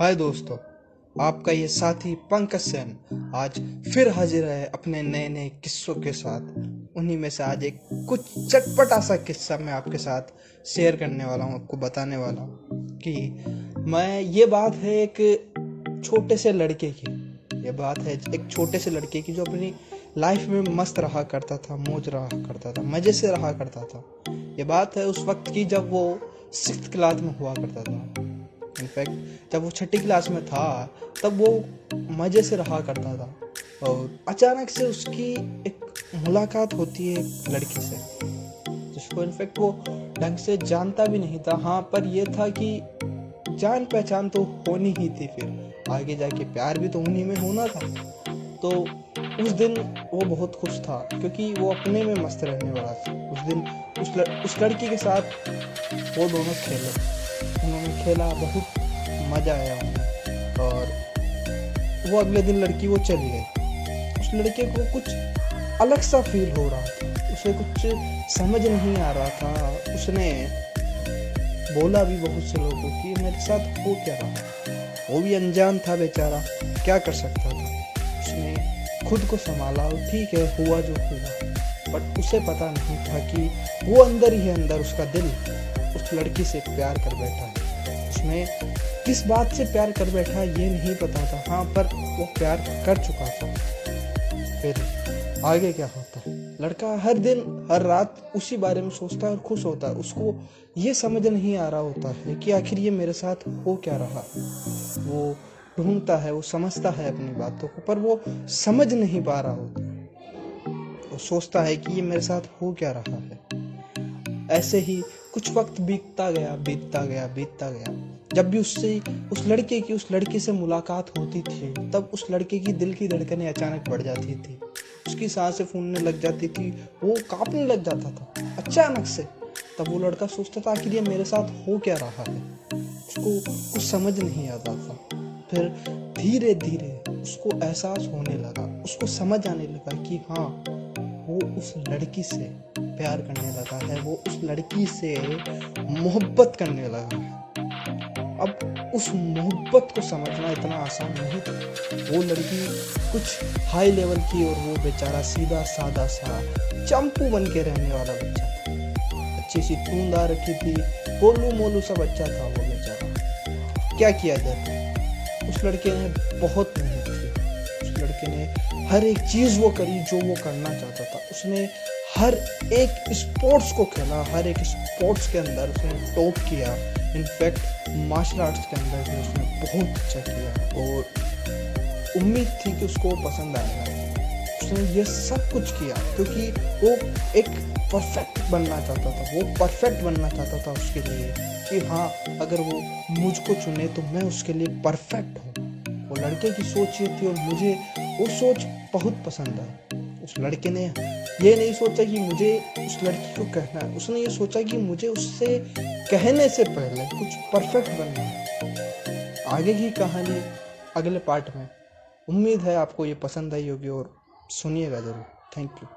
हाय दोस्तों, आपका ये साथी पंकज सेन आज फिर हाजिर है अपने नए नए किस्सों के साथ। उन्हीं में से आज एक कुछ चटपटा सा किस्सा मैं आपके साथ शेयर करने वाला हूँ, आपको बताने वाला हूँ कि मैं, ये बात है एक छोटे से लड़के की। ये बात है एक छोटे से लड़के की जो अपनी लाइफ में मस्त रहा करता था, मौज रहा करता था, मज़े से रहा करता था। ये बात है उस वक्त की जब वो सिक्स क्लास में हुआ करता था। इनफैक्ट जब वो छठी क्लास में था तब वो मज़े से रहा करता था। और अचानक से उसकी एक मुलाकात होती है एक लड़की से जिसको इनफैक्ट वो ढंग से जानता भी नहीं था। हाँ पर यह था कि जान पहचान तो होनी ही थी फिर। आगे जाके प्यार भी तो उन्हीं में होना था। तो उस दिन वो बहुत खुश था क्योंकि वो अपने में मस्त रहने वाला था। उस दिन उस लड़, उस लड़की के साथ वो दोनों खेले उन्होंने खेला, बहुत मज़ा आया उन्हें और वो अगले दिन लड़की वो चली गई। उस लड़के को कुछ अलग सा फील हो रहा था। उसे कुछ समझ नहीं आ रहा था। उसने बोला भी बहुत से लोगों की, मेरे साथ हो क्या रहा वो भी अनजान था बेचारा। क्या कर सकता था? उसने खुद को संभाला और ठीक है, हुआ जो हुआ। बट उसे पता नहीं था कि वो अंदर ही, अंदर उसका दिल। उस लड़की से प्यार कर बैठा है। उसमें किस बात से प्यार कर बैठा ये नहीं पता था। हाँ पर वो प्यार कर चुका था। फिर आगे क्या होता है? लड़का हर दिन, हर रात उसी बारे में सोचता है और खुश होता है। उसको ये समझ नहीं आ रहा होता है कि आखिर ये मेरे साथ हो क्या रहा। वो ढूंढता है, वो समझता है अपनी बातों को, पर वो समझ नहीं पा रहा होता। वो सोचता है कि ये मेरे साथ हो क्या रहा है। ऐसे ही कुछ वक्त बीतता गया बीतता गया बीतता गया। जब भी उससे, उस लड़के की, उस लड़की से मुलाकात होती थी, तब उस लड़के की दिल की धड़कनें अचानक बढ़ जाती थी। उसकी साँसें फूलने लग जाती थी, वो कांपने लग जाता था, अचानक से। तब वो लड़का सोचता था, आखिर ये मेरे साथ हो क्या रहा है? उसको कुछ समझ नहीं आता था। फिर धीरे धीरे उसको एहसास होने लगा, उसको समझ आने लगा कि हाँ वो उस लड़की से प्यार करने लगा है, वो उस लड़की से मोहब्बत करने लगा है। अब उस मोहब्बत को समझना इतना आसान नहीं था। वो लड़की कुछ हाई लेवल की और वो बेचारा सीधा, सादा सा, चंपू बन के रहने वाला बच्चा था। अच्छी सी तूंद आ रखी थी गोलू मोलू सा बच्चा था वो बेचारा। क्या किया जाता उस लड़के ने बहुत मेहनत की। उस लड़के ने हर एक चीज़ वो करी जो वो करना चाहता था। उसने हर एक स्पोर्ट्स को खेला, हर एक स्पोर्ट्स के अंदर उसने टॉप किया। इनफैक्ट मार्शल आर्ट्स के अंदर भी उसने बहुत अच्छा किया। और उम्मीद थी कि उसको पसंद आएगा उसने ये सब कुछ किया क्योंकि वो एक परफेक्ट बनना चाहता था। वो परफेक्ट बनना चाहता था उसके लिए कि हाँ अगर वो मुझको चुने तो मैं उसके लिए परफेक्ट हूँ। वो लड़के की सोच ये थी और मुझे वो सोच बहुत पसंद आई। उस लड़के ने ये नहीं सोचा कि मुझे उस लड़की को कहना है। उसने ये सोचा कि मुझे उससे कहने से पहले कुछ परफेक्ट बनना है। आगे की कहानी अगले पार्ट में। उम्मीद है आपको ये पसंद आई होगी और सुनिएगा ज़रूर। Thank you